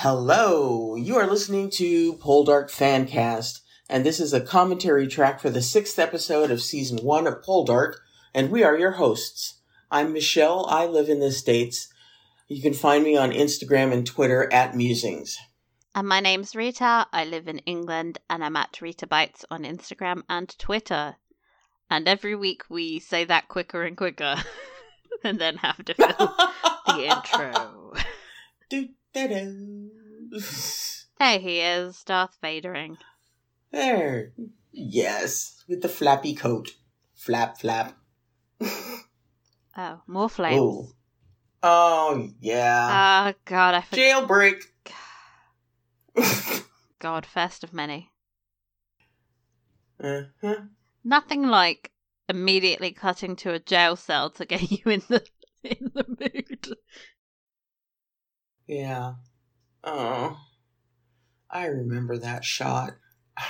Hello, you are listening to Poldark Fancast, and this is a commentary track for the sixth episode of season one of Poldark, and we are your hosts. I'm Michelle. I live in the States. You can find me on Instagram and Twitter at Musings. And my name's Rita. I live in England and I'm at Rita Bites on Instagram and Twitter. And every week we say that quicker and quicker and then have to fill the intro. Do, do. There he is, Darth Vadering. There. Yes, with the flappy coat. Flap, flap. Oh, more flames. Oh. Oh, yeah. Oh, God, I forgot. Jailbreak. God, first of many. uh-huh. Nothing like immediately cutting to a jail cell to get you in the in the mood. Yeah. Oh. I remember that shot.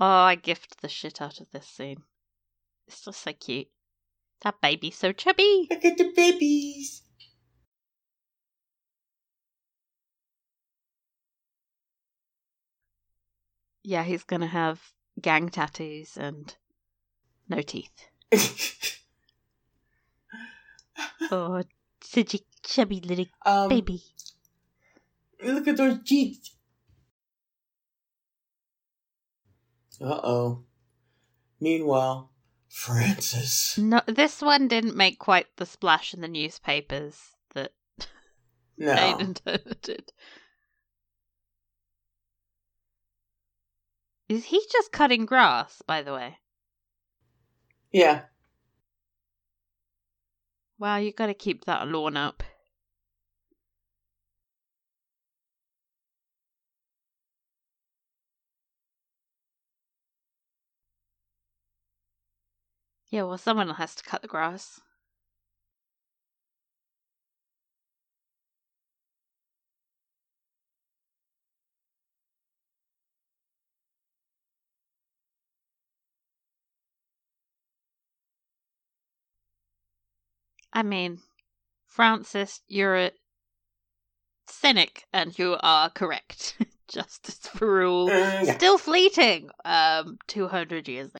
Oh, I gift the shit out of this scene. It's just so cute. That baby's so chubby. Look at the babies. Yeah, he's gonna have gang tattoos and no teeth. Oh, such a chubby little um, baby. Look at those cheeks. Uh oh. Meanwhile, Francis. No, this one didn't make quite the splash in the newspapers that No. Aidan did. Is he just cutting grass, by the way? Yeah. Wow, you've gotta keep that lawn up. Yeah, well, someone has to cut the grass. I mean, Francis, you're a cynic and you are correct. Justice for all. Uh, yeah. Still fleeting. Um, 200 years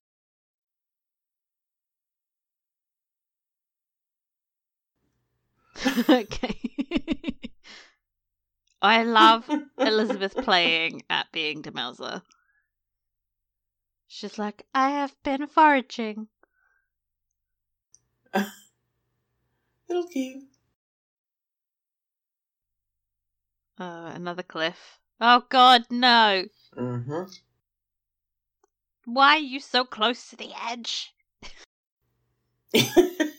okay. I love Elizabeth playing at being Demelza. She's like, I have been foraging. Little cute. Uh, another cliff. Oh god, no! Mm-hmm. Why are you so close to the edge?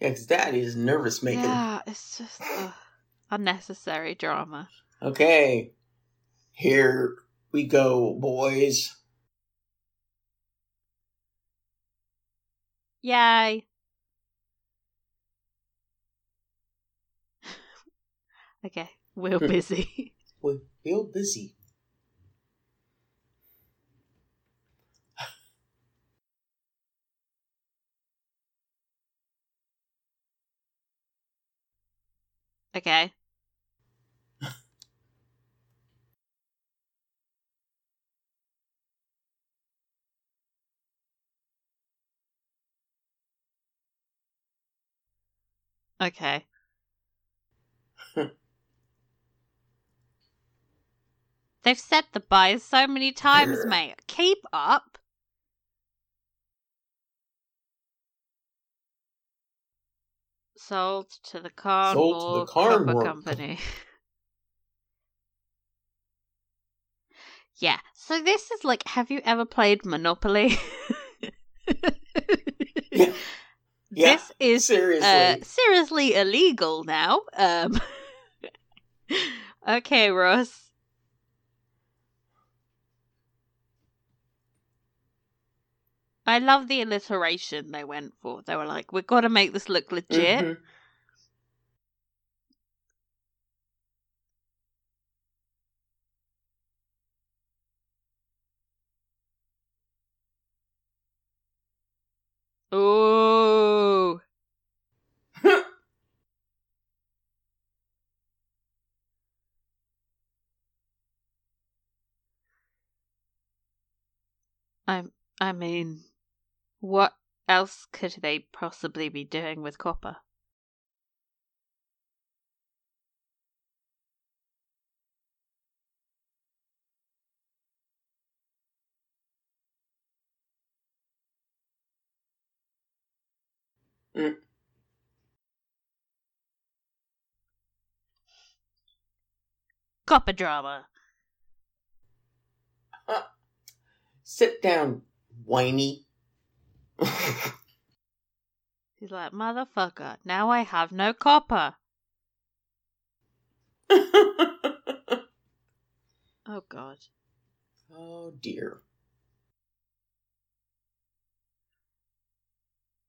Yeah, because that is nervous making. Yeah, it's just ugh, unnecessary drama. Okay. Here we go, boys. Yay! okay, we're Hmm. busy. We're real busy. Okay. Okay. They've said the buys so many times, mate. Keep up. Sold to the Carnwall Sold to the Copper Company. yeah. So this is like, have you ever played Monopoly? Yeah. Yeah. This is seriously. uh, seriously illegal now. Um, okay, Ross. I love the alliteration they went for. They were like, we've got to make this look legit. Mm-hmm. I I mean what else could they possibly be doing with copper? Mm. Copper drama. Sit down, whiny. He's like, motherfucker, now I have no copper. Oh god. oh dear.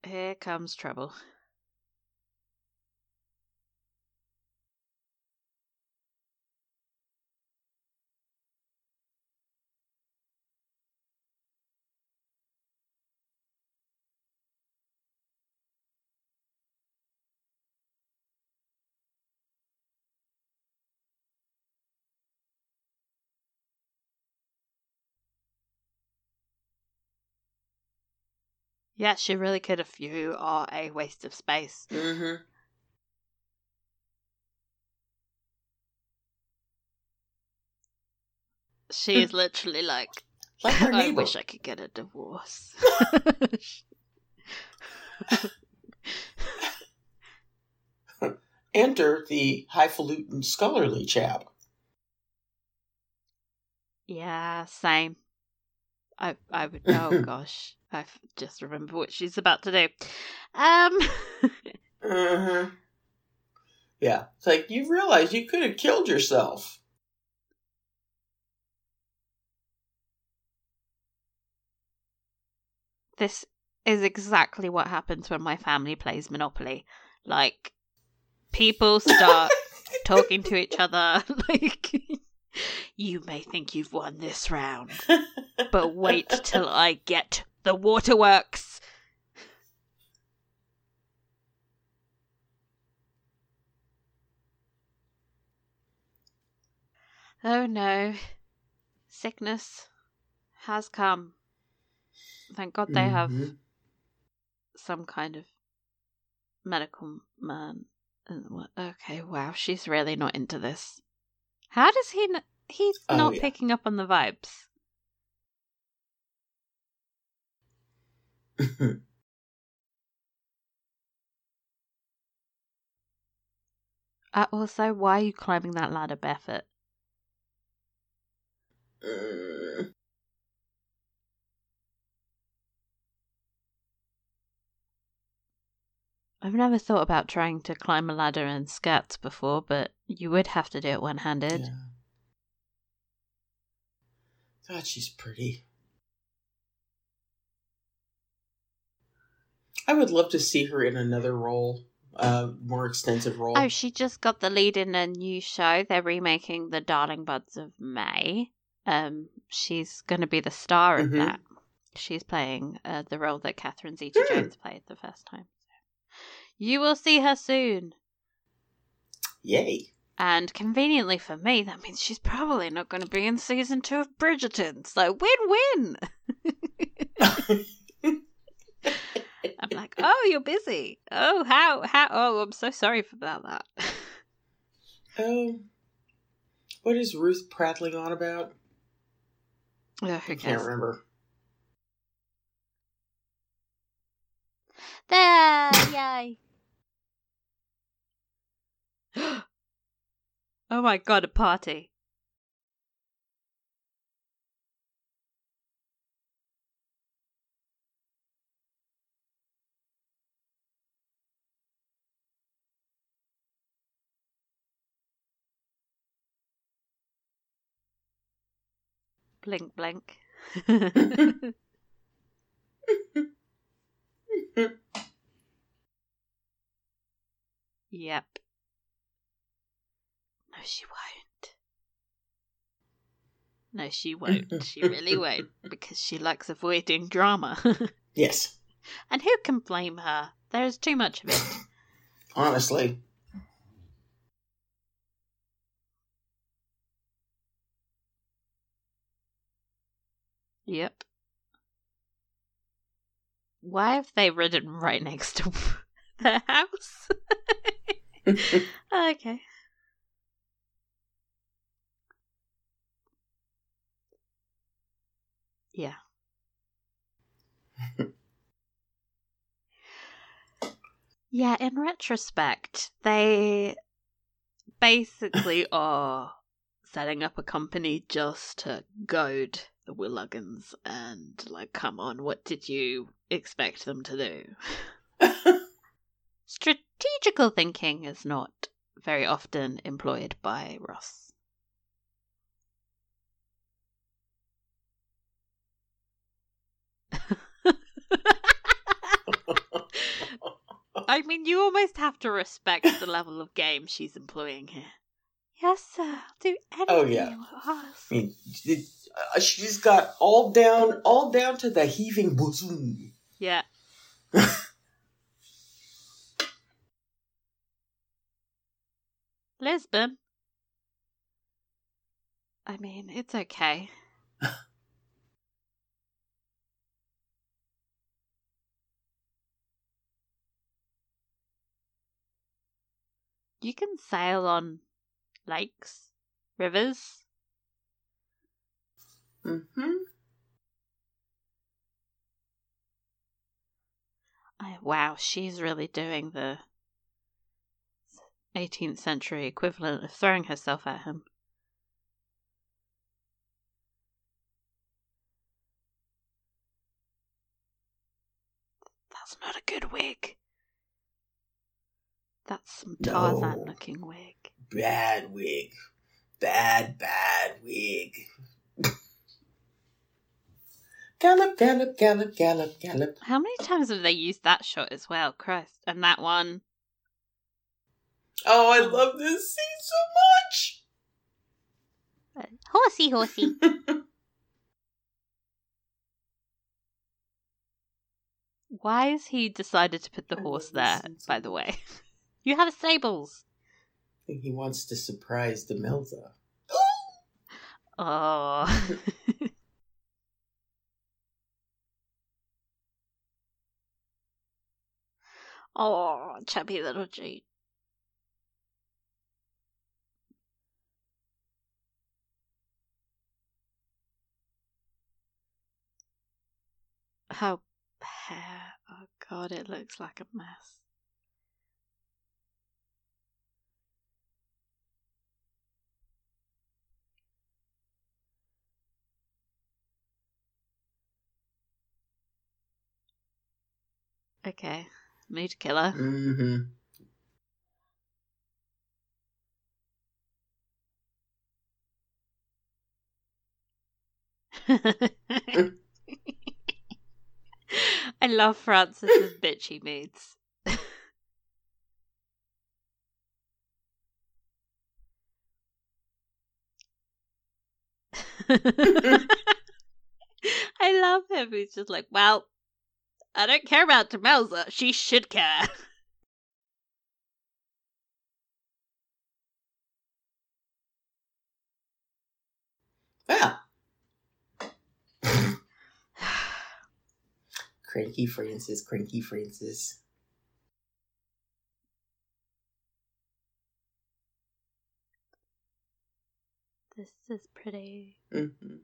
Here comes trouble. Yeah, she really could if you are a waste of space. Mm-hmm. She is literally like, Like her I neighbor. wish I could get a divorce. Enter the highfalutin scholarly chap. yeah, same. I I would. Oh gosh, I just remember what she's about to do. Um. Mm-hmm. Yeah. It's like you realize you could have killed yourself. this is exactly what happens when my family plays Monopoly. Like, people start talking to each other. Like, you may think you've won this round, but wait till I get the waterworks. Oh no. Sickness has come. Thank God they have Mhm. some kind of medical man. Okay, wow, she's really not into this. How does he? N- he's Oh, not yeah. picking up on the vibes. Uh, also, why are you climbing that ladder barefoot? Mm. I've never thought about trying to climb a ladder in skirts before, but you would have to do it one handed. Yeah. God, she's pretty. I would love to see her in another role, uh, more extensive role. Oh, she just got the lead in a new show. They're remaking The Darling Buds of May. Um, she's going to be the star of Mhm. that. She's playing uh, the role that Catherine Zeta-Jones played the first time. You will see her soon. Yay! And conveniently for me, that means she's probably not going to be in season two of Bridgerton. So win-win. I'm like, oh, you're busy. Oh, how, how? Oh, I'm so sorry about that. Oh, what is Ruth prattling on about? oh, who I can't cares? remember. There, yay. oh my god, a party. Blink, blink. yep. No, she won't. No, she won't. She really won't because she likes avoiding drama. yes, and who can blame her? There is too much of it. honestly. Yep. Why have they ridden right next to their house? okay. Yeah. yeah, in retrospect, they basically are setting up a company just to goad the Warleggans and, like, come on, what did you expect them to do? Strategical thinking is not very often employed by Ross. I mean, you almost have to respect the level of game she's employing here. Yes, sir. I'll do anything Oh, yeah. you ask. I mean, uh, she's got all down, all down to the heaving bosom. Yeah. Lisbon. I mean, it's okay. you can sail on lakes, rivers. Mm-hmm. I, wow, she's really doing the 18th century equivalent of throwing herself at him. That's not a good wig. That's some Tarzan No. looking wig. Bad wig. Bad, bad wig. gallop, gallop, gallop, gallop, gallop. How many times have they used that shot as well? Christ. And that one. Oh, I love this scene so much! Uh, horsey, horsey. Why has he decided to put the horse there, this scene so by the way? You have a stables. I think he wants to surprise Demelza. Oh. oh, chubby little Jade. How hair. Oh god, it looks like a mess. Okay, mood killer. Mm-hmm. I love Francis's bitchy moods. I love him. He's just like, well, I don't care about Demelza. She should care. Yeah. cranky Francis, cranky Francis. this is pretty. Mm-hmm.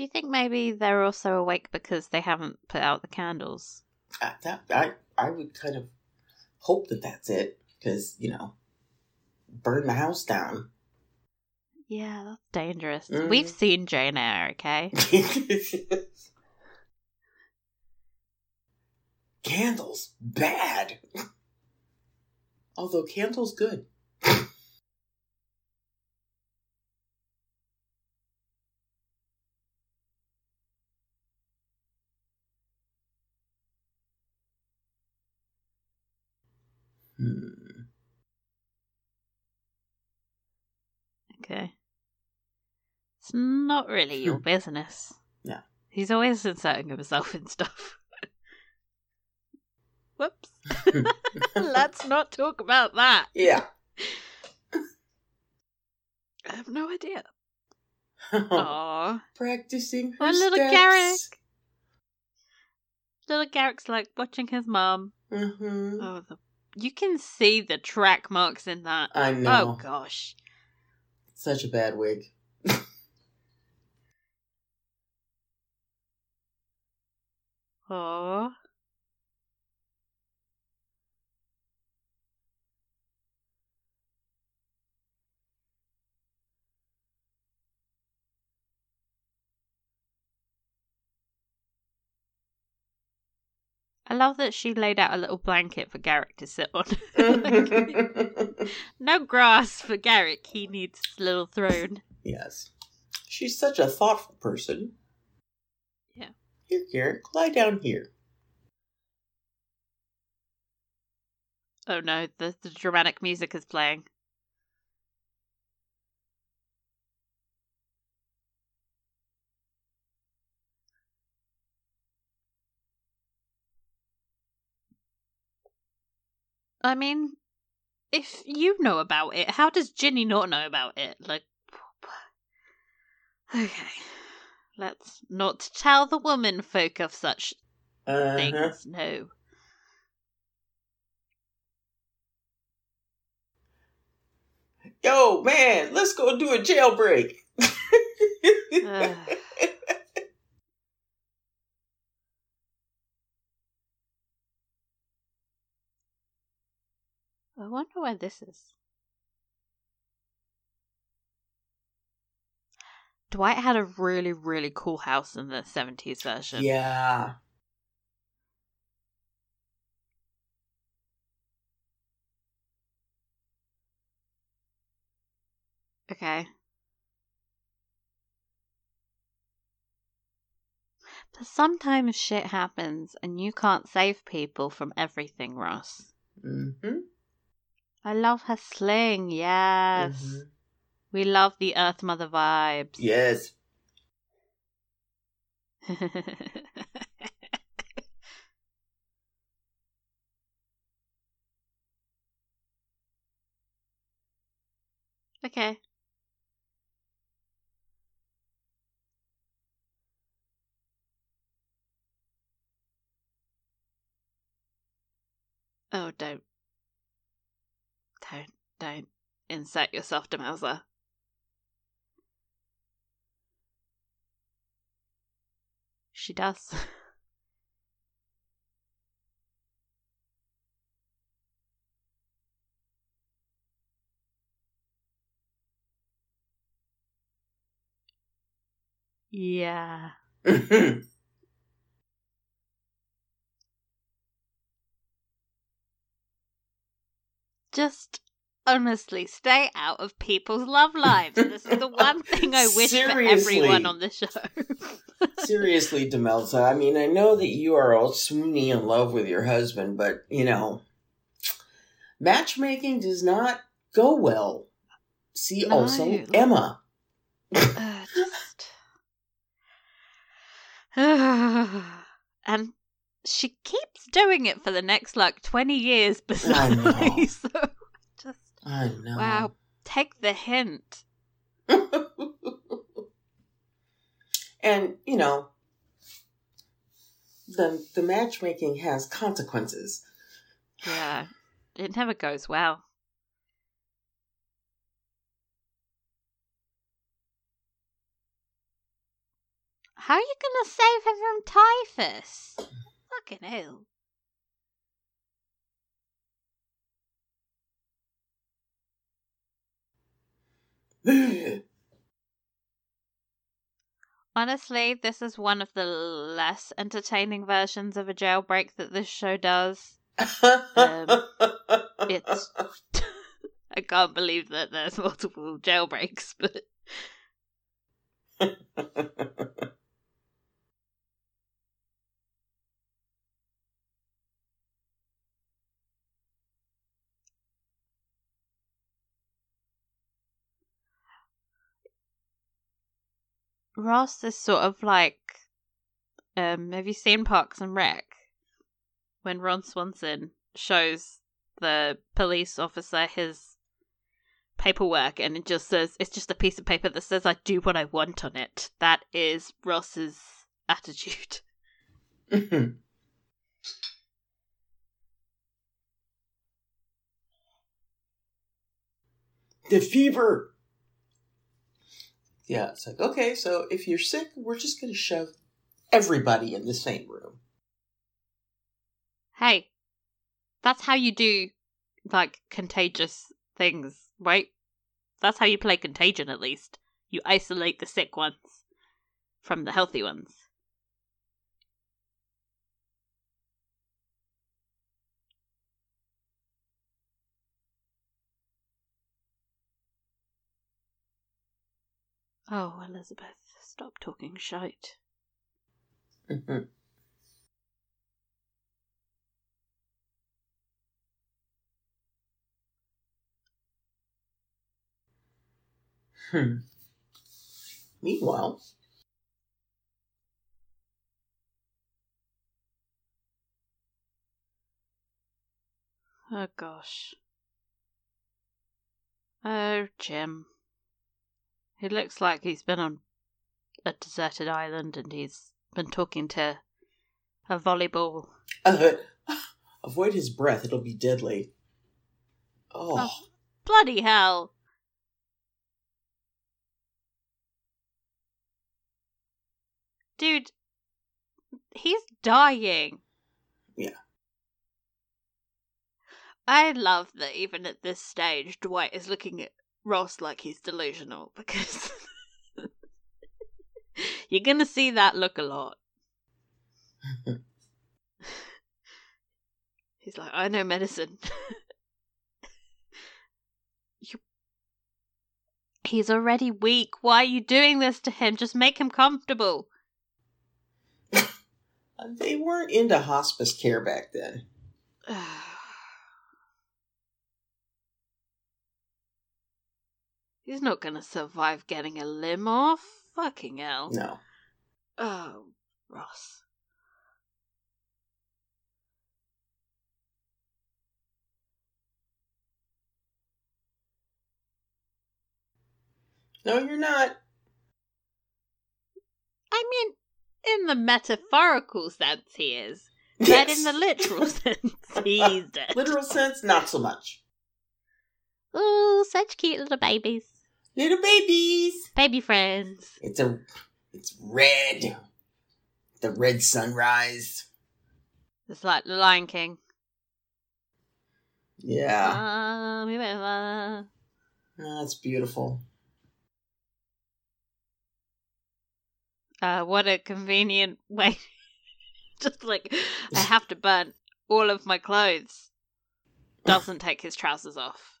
Do you think maybe they're also awake because they haven't put out the candles? I, that, I, I would kind of hope that that's it, because, you know, burn the house down. Yeah, that's dangerous. Mhm. We've seen Jane Eyre, okay? Candles, bad. Although candles, good. Hmm. Okay. It's not really your Hmm. business. Yeah. He's always inserting himself in stuff. Whoops. Let's not talk about that. yeah. I have no idea. Aww. Practicing her Oh, little steps. Garrick. Little Garrick's like watching his mum. Mhm. Oh, the... you can see the track marks in that. I know. Oh gosh. Such a bad wig. Oh. I love that she laid out a little blanket for Garrick to sit on. no grass for Garrick. He needs his little throne. yes. She's such a thoughtful person. Here, Garrick, lie down here. Oh no, the, the dramatic music is playing. I mean, if you know about it, how does Jinny not know about it? Like, okay, let's not tell the woman folk of such Uh-huh. things. No. Yo, man, let's go do a jailbreak. Ugh. I wonder where this is. Dwight had a really, really cool house in the 70s version. yeah. Okay. But sometimes shit happens and you can't save people from everything, Ross. Mm-hmm. I love her sling, yes. Mhm. We love the Earth Mother vibes. Yes. okay. Oh, don't. Don't, don't insert yourself, Demelza. She does. yeah. Just honestly stay out of people's love lives. This is the one thing I wish for everyone on the show. Seriously, Demelza, I mean, I know that you are all swoony in love with your husband, but, you know, matchmaking does not go well. See No. also Emma. uh, just. and she keeps doing it for the next like 20 years bizarrely. so I know. wow. Take the hint. And, you know, the the matchmaking has consequences. yeah. It never goes well. How are you gonna save him from typhus? Fucking hell honestly this is one of the less entertaining versions of a jailbreak that this show does. Um, it's I can't believe that there's multiple jailbreaks, but Ross is sort of like um have you seen Parks and Rec? When Ron Swanson shows the police officer his paperwork and it just says it's just a piece of paper that says I do what I want on it. That is Ross's attitude. The fever. Yeah, it's like, okay, so if you're sick, we're just going to shove everybody in the same room. Hey, that's how you do like contagious things, right? That's how you play contagion at least. You isolate the sick ones from the healthy ones. Oh, Elizabeth, stop talking shite. Hmm. Meanwhile, Oh gosh. Oh, Jim. He looks like he's been on a deserted island and he's been talking to a volleyball. uh, avoid his breath, it'll be deadly. Oh, Oh. Bloody hell! Dude, he's dying. Yeah. I love that even at this stage, Dwight is looking at Ross like he's delusional because you're gonna see that look a lot. He's like, I know medicine. you... He's already weak. Why are you doing this to him? Just make him comfortable. Uh, they weren't into hospice care back then. He's not gonna survive getting a limb off. Fucking hell. No. Oh, Ross. No, you're not. I mean, in the metaphorical sense, he is. But in the literal sense, he's dead. literal sense, not so much. Ooh, such cute little babies. Little babies. Baby friends. It's a, it's red. The red sunrise. It's like the Lion King. Yeah, Ah, mi that's beautiful. Uh, what a convenient way. Just like, I have to burn all of my clothes. Doesn't take his trousers off.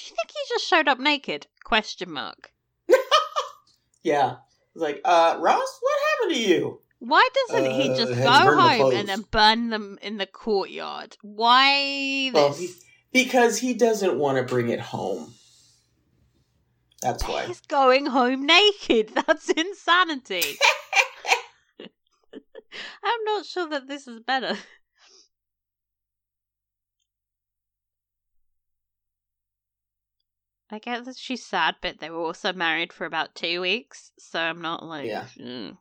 Do you think he just showed up naked? Question mark. Yeah, it's like, uh, Ross, what happened to you? Why doesn't he Uh, just go to burn the home and then burn them in the courtyard? Why Well, this? he, because he doesn't want to bring it home. That's why. He's going home naked. That's insanity. I'm not sure that this is better. I get that she's sad, but they were also married for about two weeks, so I'm not like. Yeah. "Mm."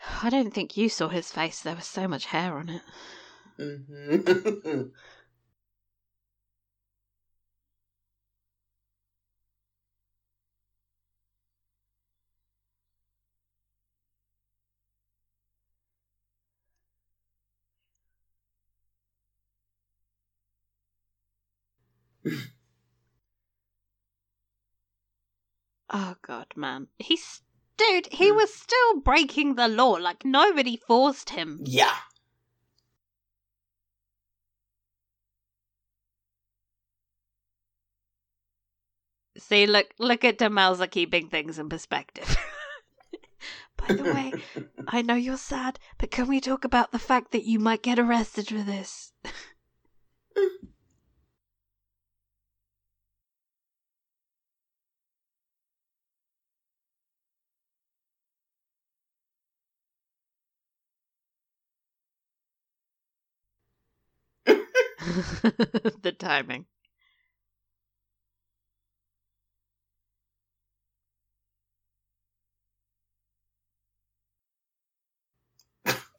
I don't think you saw his face. There was so much hair on it. hmm Oh god, man. He's dude, he Hmm. was still breaking the law. Like nobody forced him. yeah. See, look look at Demelza keeping things in perspective. By the way, I know you're sad, but can we talk about the fact that you might get arrested for this? the timing.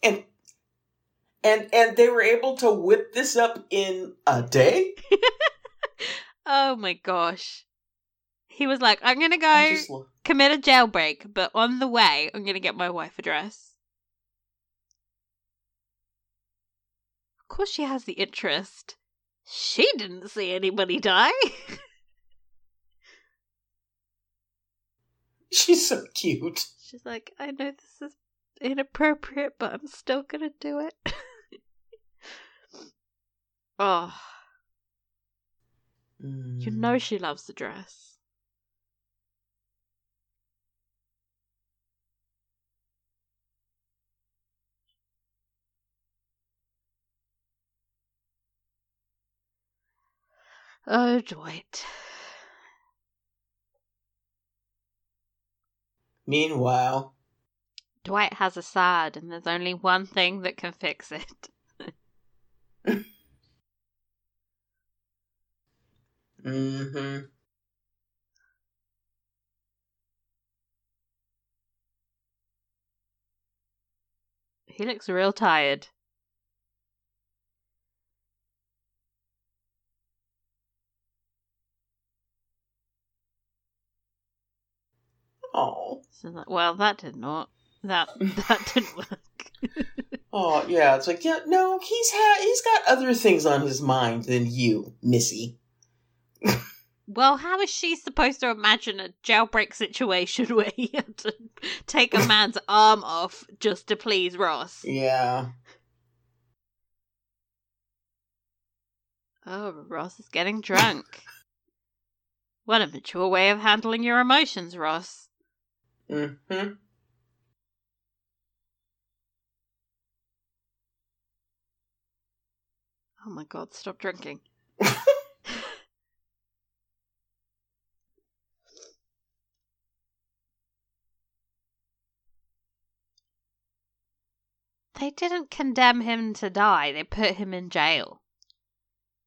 And and and they were able to whip this up in a day. oh my gosh. He was like, I'm gonna go commit a jailbreak, but on the way, I'm gonna get my wife a dress. Course, she has the interest. She didn't see anybody die. She's so cute. She's like, I know this is inappropriate, but I'm still gonna do it. oh, you Mm. know she loves the dress. Oh, Dwight. Meanwhile, Dwight has a sad, and there's only one thing that can fix it. hmm He looks real tired. Oh, So like, well, that did not. That that didn't work. oh, yeah. It's like, yeah, no, he's had he's got other things on his mind than you, Missy. well, how is she supposed to imagine a jailbreak situation where he had to take a man's arm off just to please Ross? Yeah. Oh, Ross is getting drunk. what a mature way of handling your emotions, Ross. Mm-hmm. Oh my god, stop drinking. They didn't condemn him to die, they put him in jail.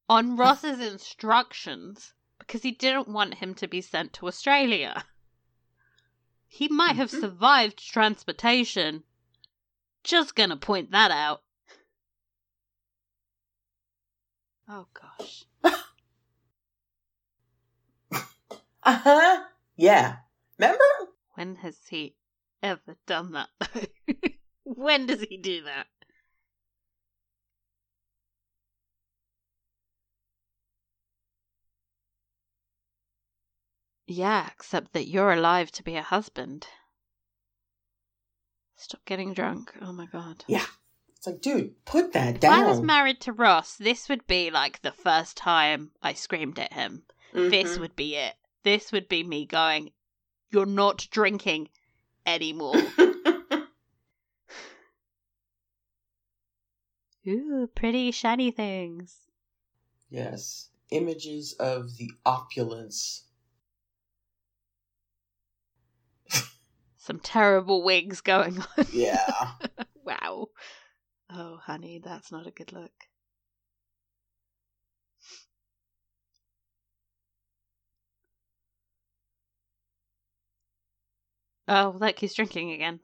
On Ross's instructions, because he didn't want him to be sent to Australia. He might have Mhm. survived transportation. Just gonna point that out. Oh gosh. Uh-huh. Yeah. Remember? When has he ever done that though? when does he do that? Yeah, except that you're alive to be a husband. Stop getting drunk. Oh my god. Yeah. It's like, dude, put that down. If I was married to Ross, this would be like the first time I screamed at him. This Mhm. would be it. This would be me going, You're not drinking anymore. Ooh, pretty shiny things. yes. Images of the opulence. Some terrible wigs going on. Yeah. wow. Oh, honey, that's not a good look. Oh, look, he's drinking again.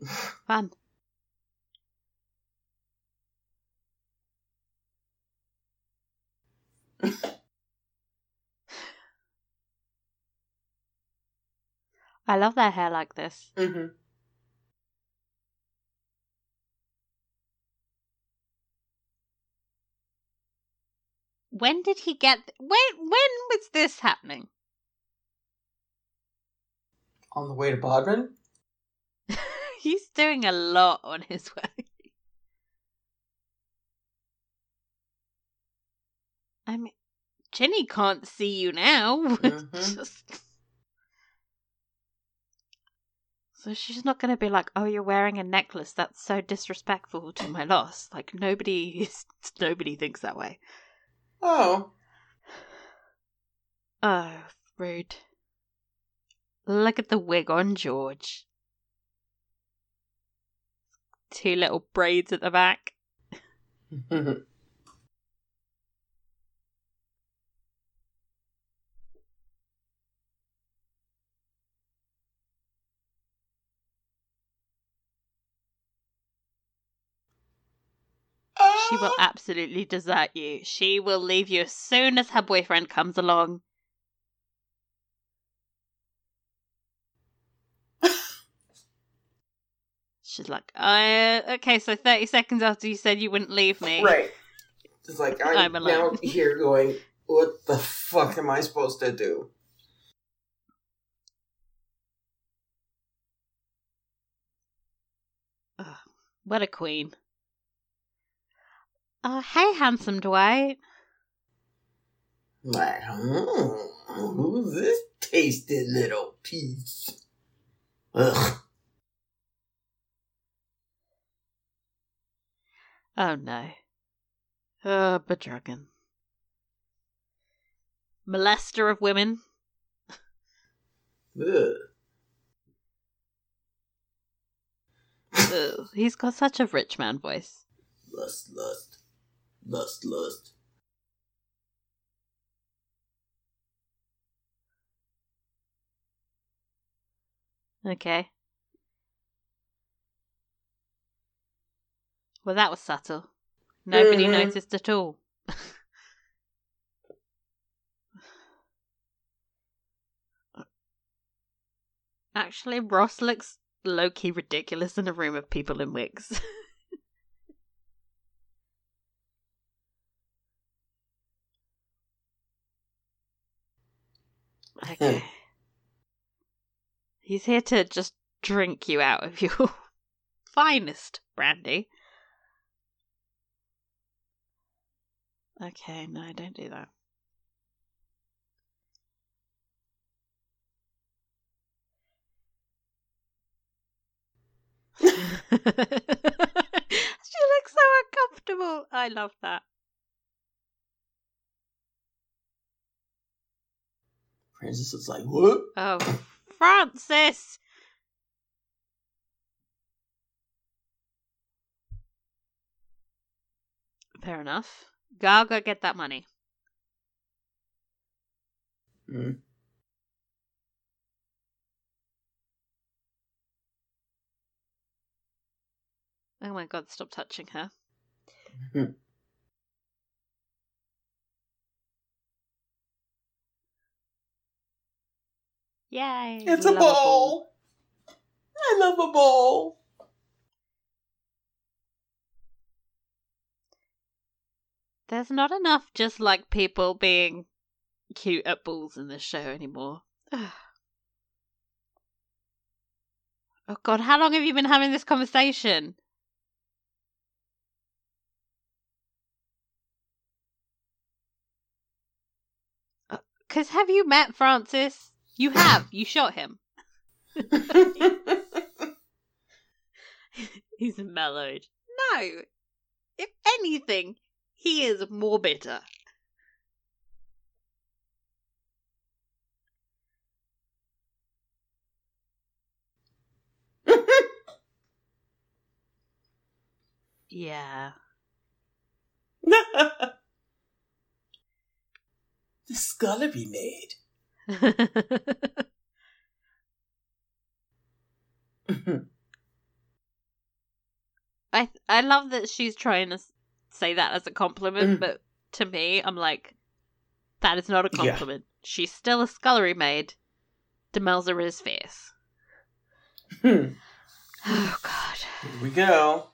Fun. I love their hair like this. hmm When did he get? When when was this happening? On the way to Bodmin? He's doing a lot on his way. I mean, Jinny can't see you now. Mhm. Just- So she's not going to be like, "Oh, you're wearing a necklace. That's so disrespectful to my loss." Like nobody, is, nobody thinks that way. Oh. Oh, rude. Look at the wig on George. two little braids at the back. She will absolutely desert you. She will leave you as soon as her boyfriend comes along. She's like, uh, okay, so 30 seconds after you said you wouldn't leave me. Right. It's like, I'm, I'm now here going, what the fuck am I supposed to do? What a queen. Oh, hey, handsome Dwight. Like, hmm, who's this tasty little piece? Ugh. Oh no. Oh, bedragon. Molester of women. Ugh. Ugh, he's got such a rich man voice. Lust, lust. Lust, lust. Okay. Well, that was subtle. Nobody Mhm. noticed at all. Actually, Ross looks low key ridiculous in a room of people in wigs. okay. He's here to just drink you out of your finest brandy. Okay, no, don't do that. she looks so uncomfortable. I love that. Francis is like, what? Oh, Francis! Fair enough. Gaga, get that money. Hmm. Oh my god, stop touching her. Yay! It's a love ball. I love a ball. There's not enough just like people being cute at balls in this show anymore. Oh god, how long have you been having this conversation? Uh, because have you met Francis? You have. you shot him. He's mellowed. No. If anything, he is more bitter. Yeah. this gotta be made. I I love that she's trying to say that as a compliment, Mm. but to me, I'm like, that is not a Yeah. compliment. She's still a scullery maid. Demelza is fierce. Hmm. Oh God. Here we go.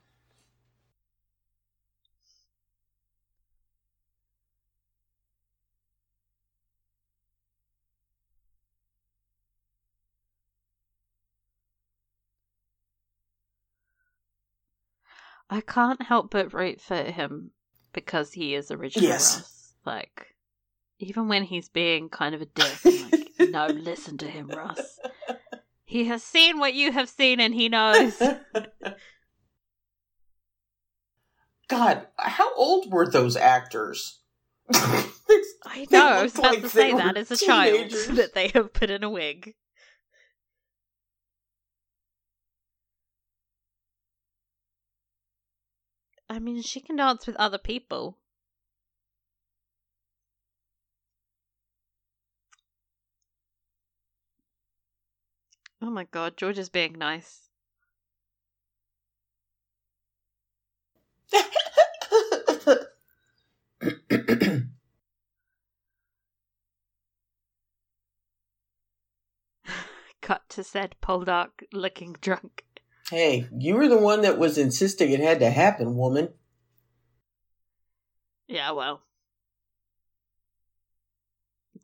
I can't help but root for him because he is original Yes. Russ. Like, even when he's being kind of a dick, I'm like, no, listen to him, Russ. He has seen what you have seen and he knows. God, how old were those actors? I know, I was about like to say that as a child that they have put in a wig. I mean, she can dance with other people. Oh my god, George is being nice. Cut to said Poldark looking drunk. Hey, you were the one that was insisting it had to happen, woman. Yeah, well.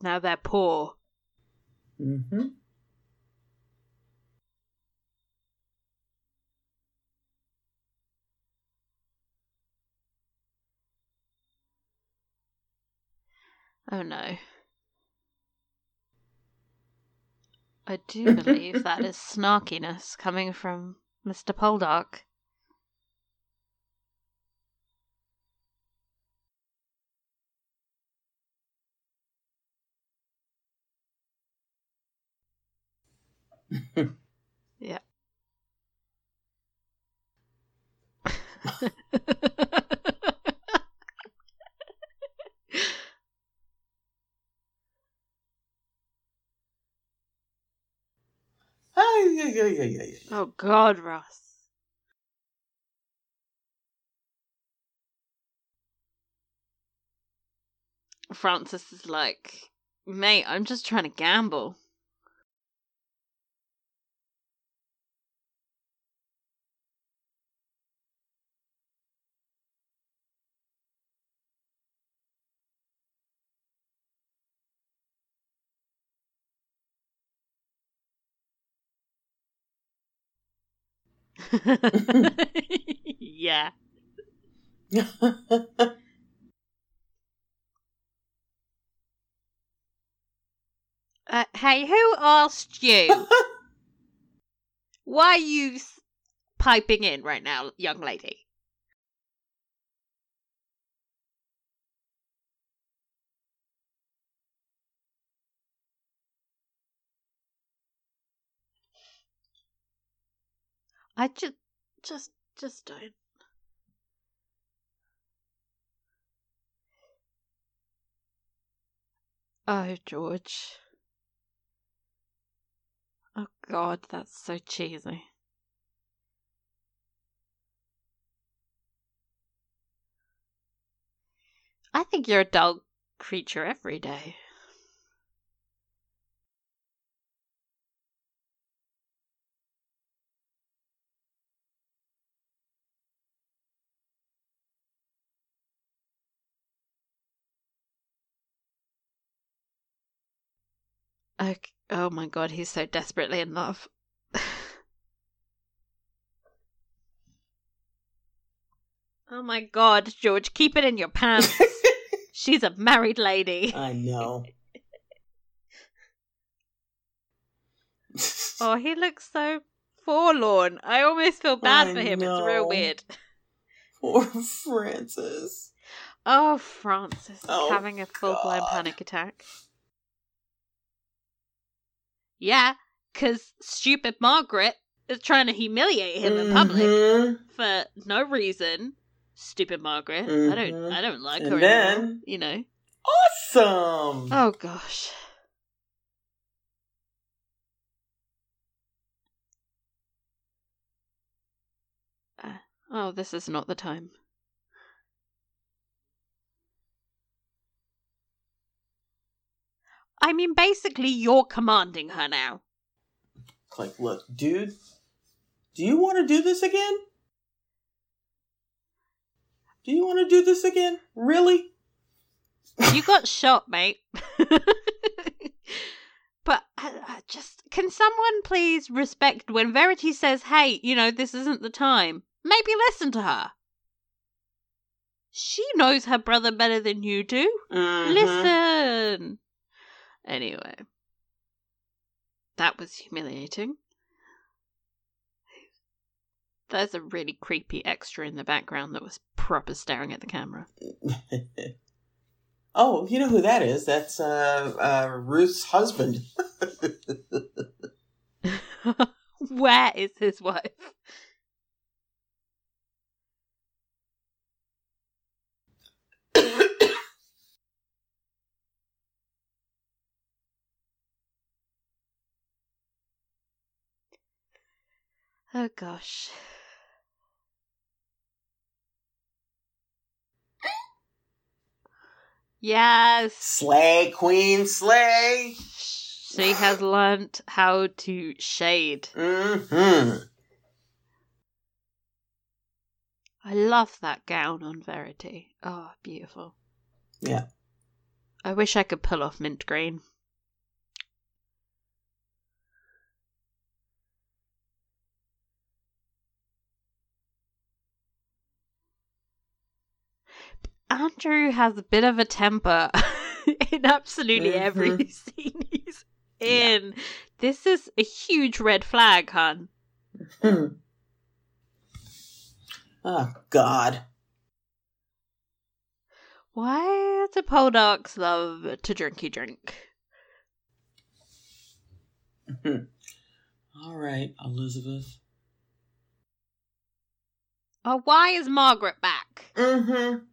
Now they're poor. Mm-hmm. Oh no. I do believe that is snarkiness coming from Mr. Poldark. yeah. Oh God, Ross. Francis is like, mate, I'm just trying to gamble. Yeah. Uh, hey, who asked you? Why are you s- piping in right now, young lady? I just, just, just don't. Oh, George. Oh, God, that's so cheesy. I think you're a dull creature every day. Oh my god, he's so desperately in love. oh my god, George, keep it in your pants. She's a married lady. I know. Oh, he looks so forlorn. I almost feel bad I for him. It's real weird. Poor Francis. Oh, Francis is Oh, having a full blown panic attack. Yeah, because stupid Margaret is trying to humiliate him in public Mhm. for no reason. Stupid Margaret. I don't. Mhm. I don't like And her. then- anymore, you know. Awesome. Oh gosh. Uh, oh, this is not the time. I mean, basically, you're commanding her now. Like, look, dude, do you want to do this again? Do you want to do this again? Really? You got shot, mate. but uh, uh, just can someone please respect when Verity says, "Hey, you know, this isn't the time." Maybe listen to her. She knows her brother better than you do. Mhm. Listen. Anyway, that was humiliating. There's a really creepy extra in the background that was proper staring at the camera. oh, you know who that is? That's uh, uh, Ruth's husband. Where is his wife? Oh gosh. Yes. Slay, queen, slay. She has learnt how to shade. Mm-hmm. I love that gown on Verity. Oh, beautiful. Yeah. I wish I could pull off mint green. Andrew has a bit of a temper in absolutely every Mhm. scene he's in. This is a huge red flag, hun. Hmm. Oh, God. Why do Poldarks love to drinky drink? All right, Elizabeth. Oh, why is Margaret back? Mm-hmm.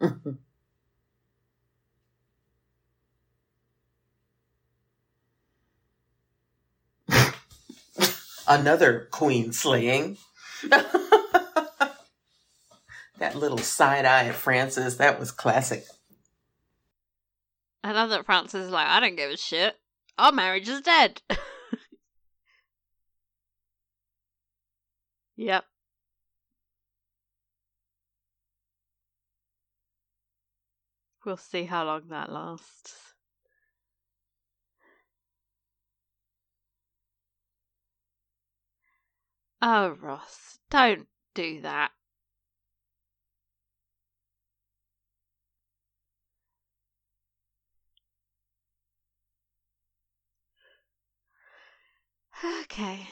Another queen slaying. that little side eye at Francis, that was classic. I love that Francis is like, I don't give a shit. Our marriage is dead. yep. We'll see how long that lasts. Oh, Ross, don't do that. Okay.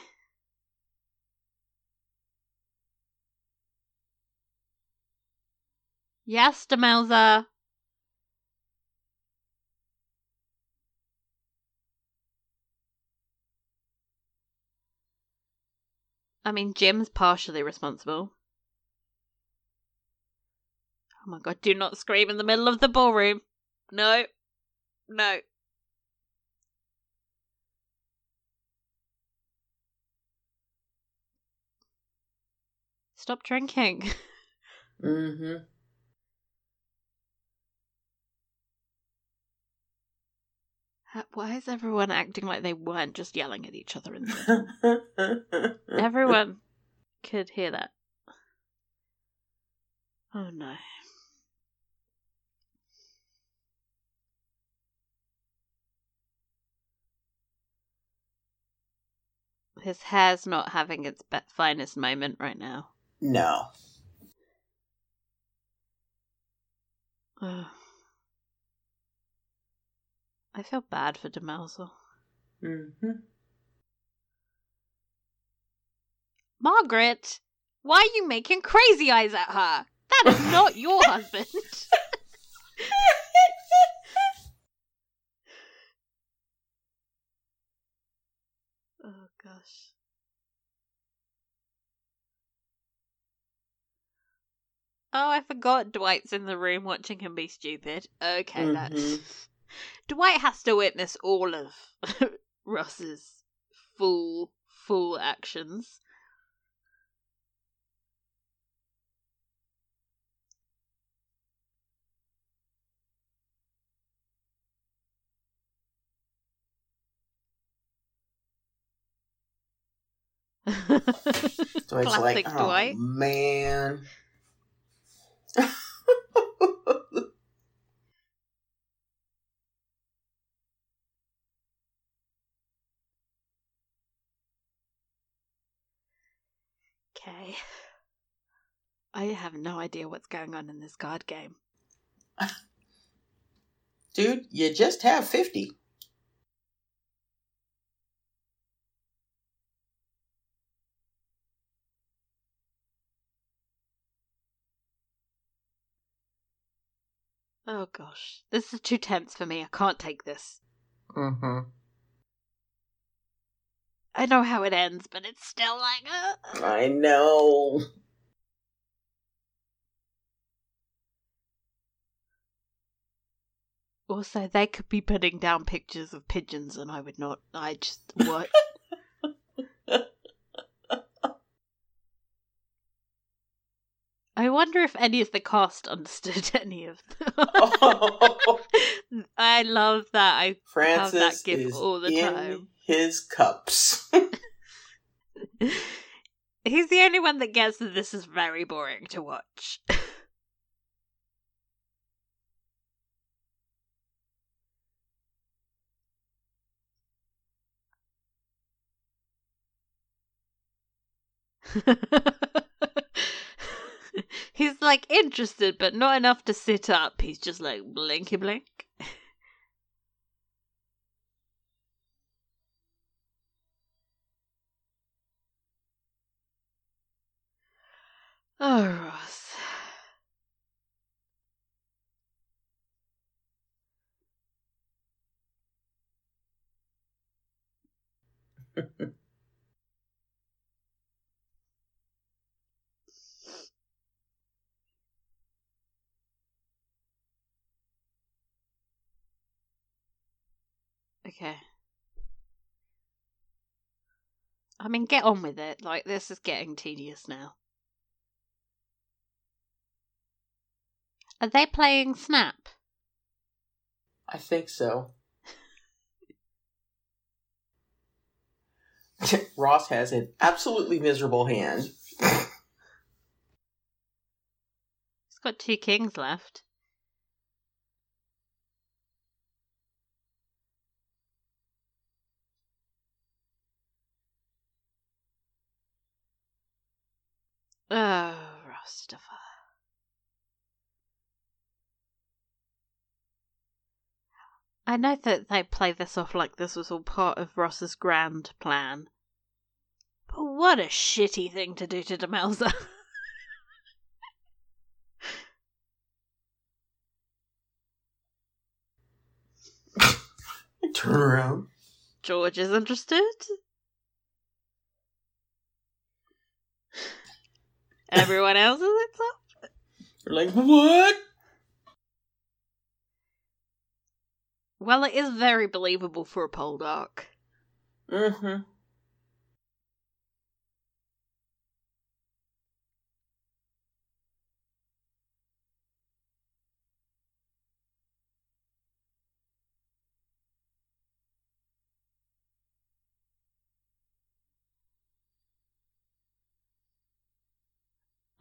Yes, Demelza. I mean, Jim's partially responsible. Oh my god, do not scream in the middle of the ballroom. No. No. Stop drinking. Mm-hmm. Uh, why is everyone acting like they weren't just yelling at each other in the Everyone could hear that. Oh no. His hair's not having its be- finest moment right now. no. Ugh. I feel bad for Demelza. Mm-hmm. Margaret, why are you making crazy eyes at her? That is not your husband. oh gosh. Oh, I forgot Dwight's in the room watching him be stupid. Okay, that Mhm. Dwight has to witness all of Ross's fool fool actions. Dwight's Classic like, oh, Dwight. man. Okay. I have no idea what's going on in this card game. Dude, you just have 50. Oh gosh. This is too tense for me. I can't take this. Mm-hmm. I know how it ends, but it's still like. Uh, I know. Also, they could be putting down pictures of pigeons, and I would not. I just what? I wonder if any of the cast understood any of them. I love that. I Francis have that gif is all the time. His cups. He's the only one that gets that this is very boring to watch. He's like interested, but not enough to sit up. He's just like blinky blink. Oh, Ross. Okay. I mean, get on with it. Like, this is getting tedious now. Are they playing Snap? I think so. Ross has an absolutely miserable hand. He's got two kings left. Oh, Rostafar. I know that they play this off like this was all part of Ross's grand plan. But what a shitty thing to do to Demelza. Turn around. George is interested. Everyone else is except. You're like, what? Well, it is very believable for a Poldark. Mm-hmm.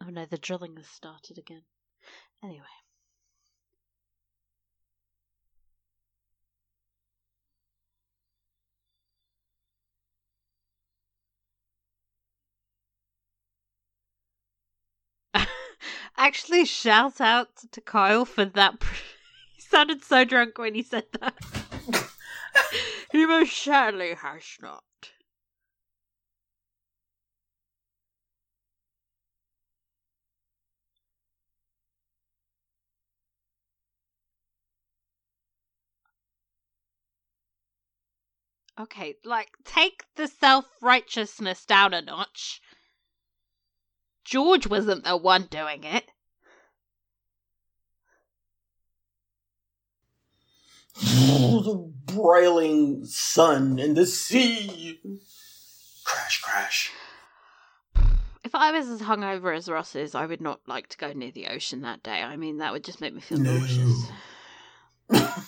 Oh no, the drilling has started again. Anyway. Actually, shout out to Kyle for that. he sounded so drunk when he said that. he most certainly has not. Okay, like, take the self righteousness down a notch. George wasn't the one doing it. the broiling sun and the sea. Crash, crash. If I was as hungover as Ross is, I would not like to go near the ocean that day. I mean, that would just make me feel No. nauseous.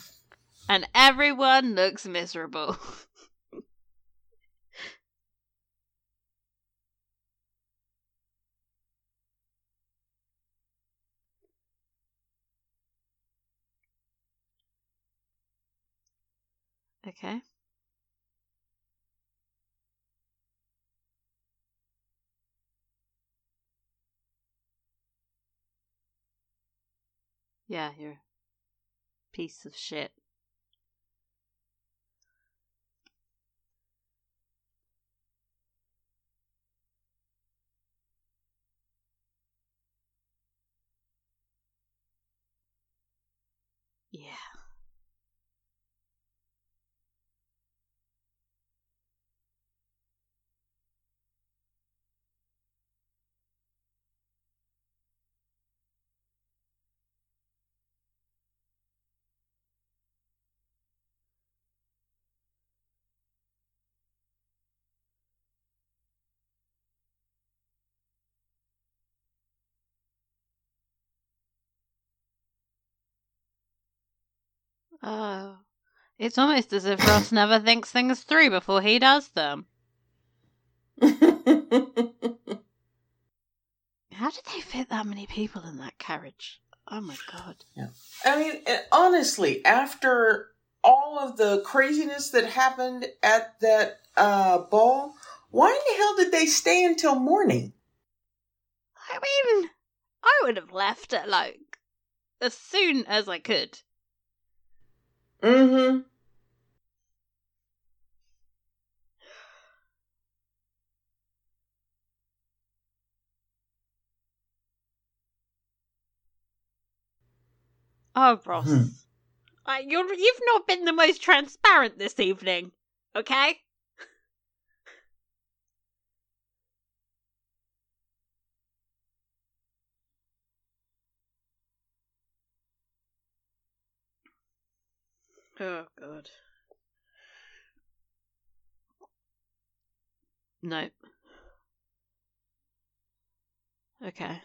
and everyone looks miserable. okay. Yeah, you're a piece of shit. Yeah. Oh. It's almost as if Ross never thinks things through before he does them. How did they fit that many people in that carriage? Oh my god. Yeah. I mean, eh, honestly, after all of the craziness that happened at that uh, ball, why in the hell did they stay until morning? I mean, I would have left it like as soon as I could. Mm-hmm. Oh, Ross. Hmm. Uh, you're, you've not been the most transparent this evening, okay? Oh, God. No. Okay.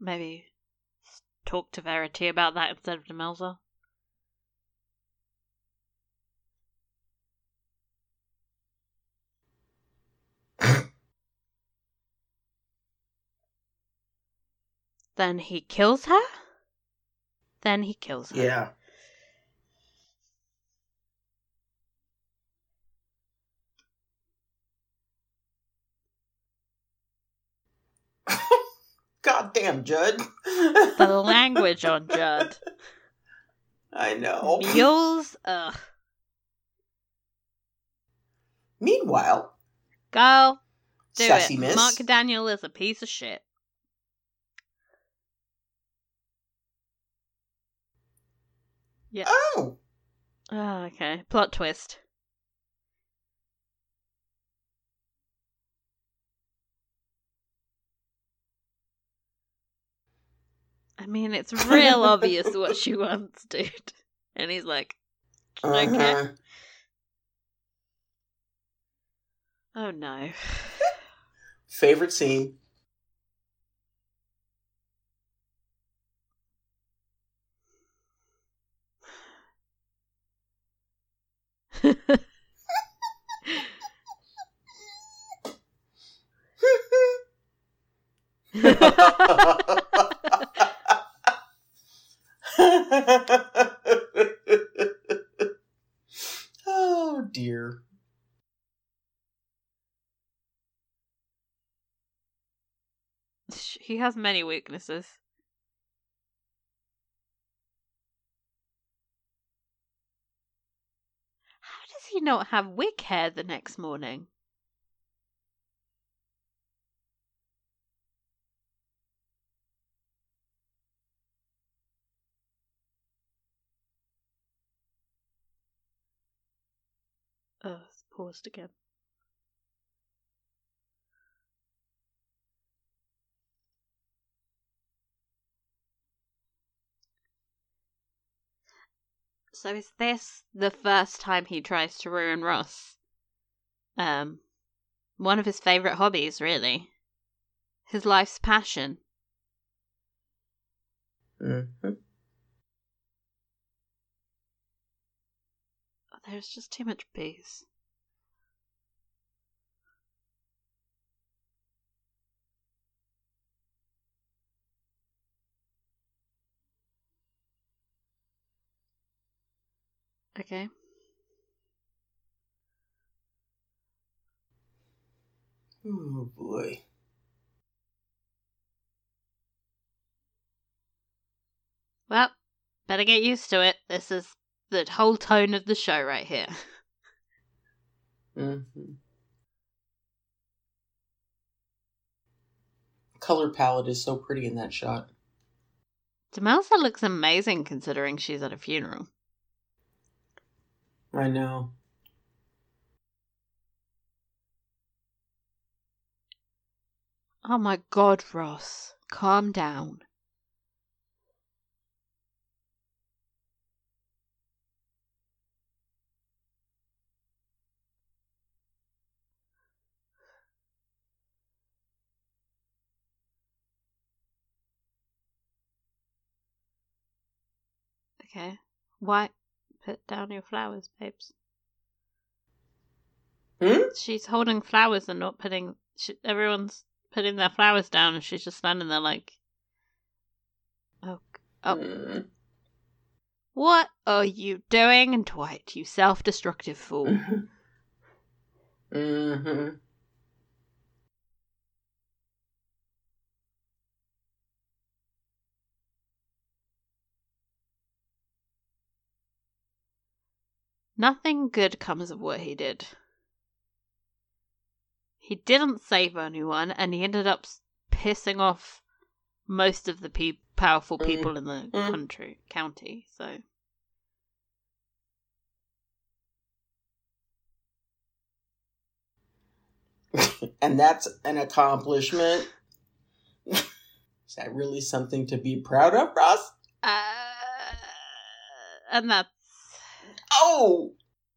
Maybe talk to Verity about that instead of Demelza. then he kills her? Then he kills her. Yeah. Goddamn, Judd. the language on Judd. I know. Mules, ugh. Meanwhile, go do Sassy it. Miss. Mark Daniel is a piece of shit. Yeah. Oh. Oh, okay. Plot twist. I mean, it's real obvious what she wants, dude. And he's like, okay. Uh-huh. Oh no. Favorite scene? oh dear. He has many weaknesses. How does he not have wig hair the next morning? Paused again. So is this the first time he tries to ruin Ross? Um, one of his favorite hobbies, really. His life's passion. Mm-hmm. There's just too much booze. Okay. Oh boy. Well, better get used to it. This is the whole tone of the show right here. Mm-hmm. Color palette is so pretty in that shot. Demelza looks amazing considering she's at a funeral. I know. Oh my god, Ross. Calm down. Okay. Why put down your flowers, babes. Hmm? She's holding flowers and not putting. She, everyone's putting their flowers down, and she's just standing there like. Oh, oh. Mm. What are you doing, Dwight? You self-destructive fool. Mm-hmm. Nothing good comes of what he did. He didn't save anyone, and he ended up pissing off most of the pe- powerful Mm. people in the Mm. country, county. So and that's an accomplishment. Is that really something to be proud of, Ross? Uh, and that's Oh,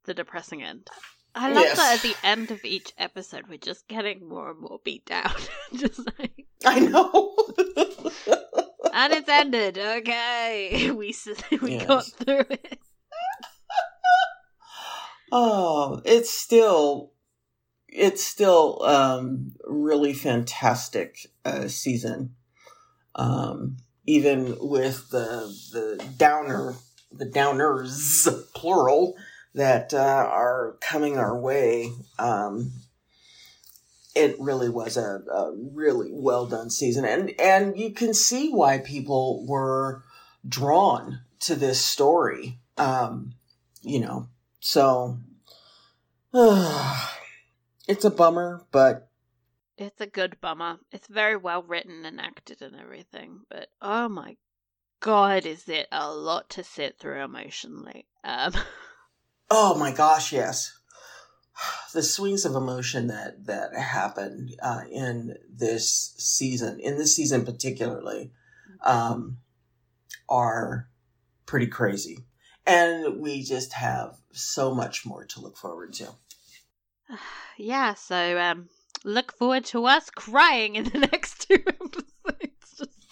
the depressing end. I love Yes. that at the end of each episode, we're just getting more and more beat down. just like, I know. and it's ended. Okay, we s- we Yes. got through it. oh, it's still, it's still um, really fantastic uh, season. Um, even with the the downer, the downers plural that uh, are coming our way. Um, it really was a, a really well done season, and and you can see why people were drawn to this story. Um, you know, so it's a bummer, but It's a good bummer. It's very well written and acted and everything, but oh my god, is it a lot to sit through emotionally? Um, oh my gosh, yes, the swings of emotion that that happened uh, in this season, in this season particularly, um, are pretty crazy, and we just have so much more to look forward to. yeah, so um, look forward to us crying in the next two episodes.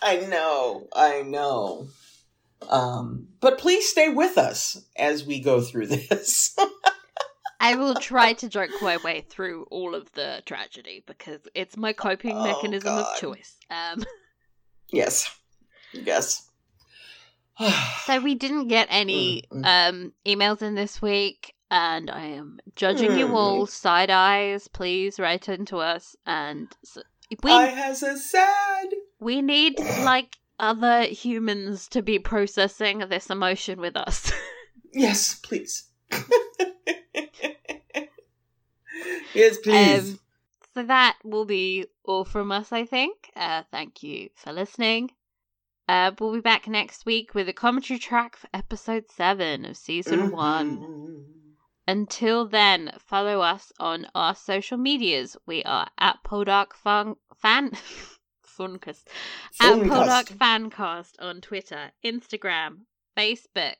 I know, I know. Um, but please stay with us as we go through this. I will try to joke my way through all of the tragedy because it's my coping Oh, mechanism God. of choice. Um, yes, yes. so we didn't get any Mm, um, emails in this week, and I am judging you Mm. all side eyes. Please write into us, and s we I has a sad. We need like other humans to be processing this emotion with us. Yes, please. yes, please. Um, so that will be all from us, I think. Uh, thank you for listening. Uh, we'll be back next week with a commentary track for episode 7 of season 1. Mhm. Until then, follow us on our social medias. We are at Poldark Fun- Fan. Funcast. At Funcast. Fancast on Twitter, Instagram, Facebook.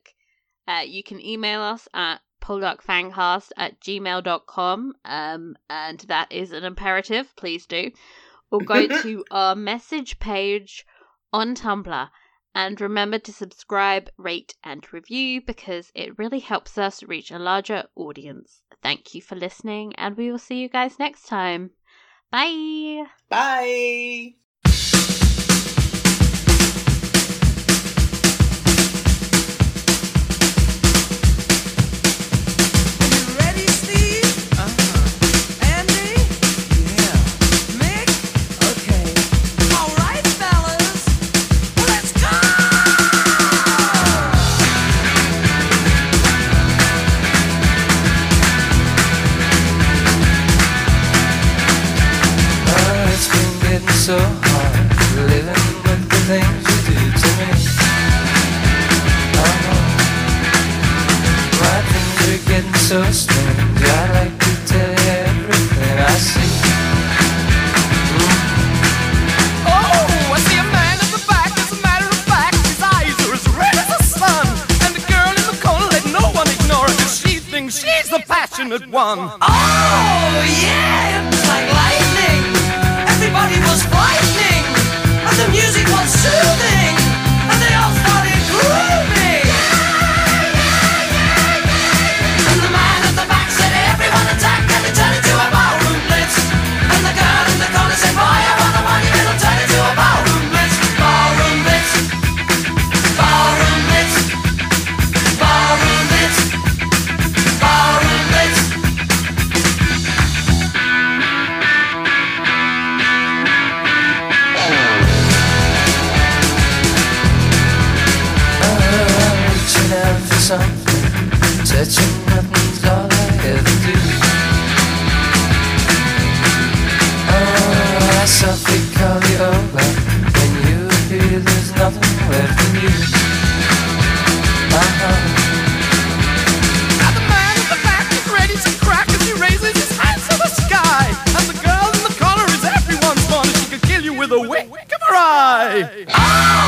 Uh, you can email us at poldarkfancast at gmail.com. Um, and that is an imperative. Please do. Or go to our message page on Tumblr. And remember to subscribe, rate, and review because it really helps us reach a larger audience. Thank you for listening, and we will see you guys next time. Bye! Bye. Ai.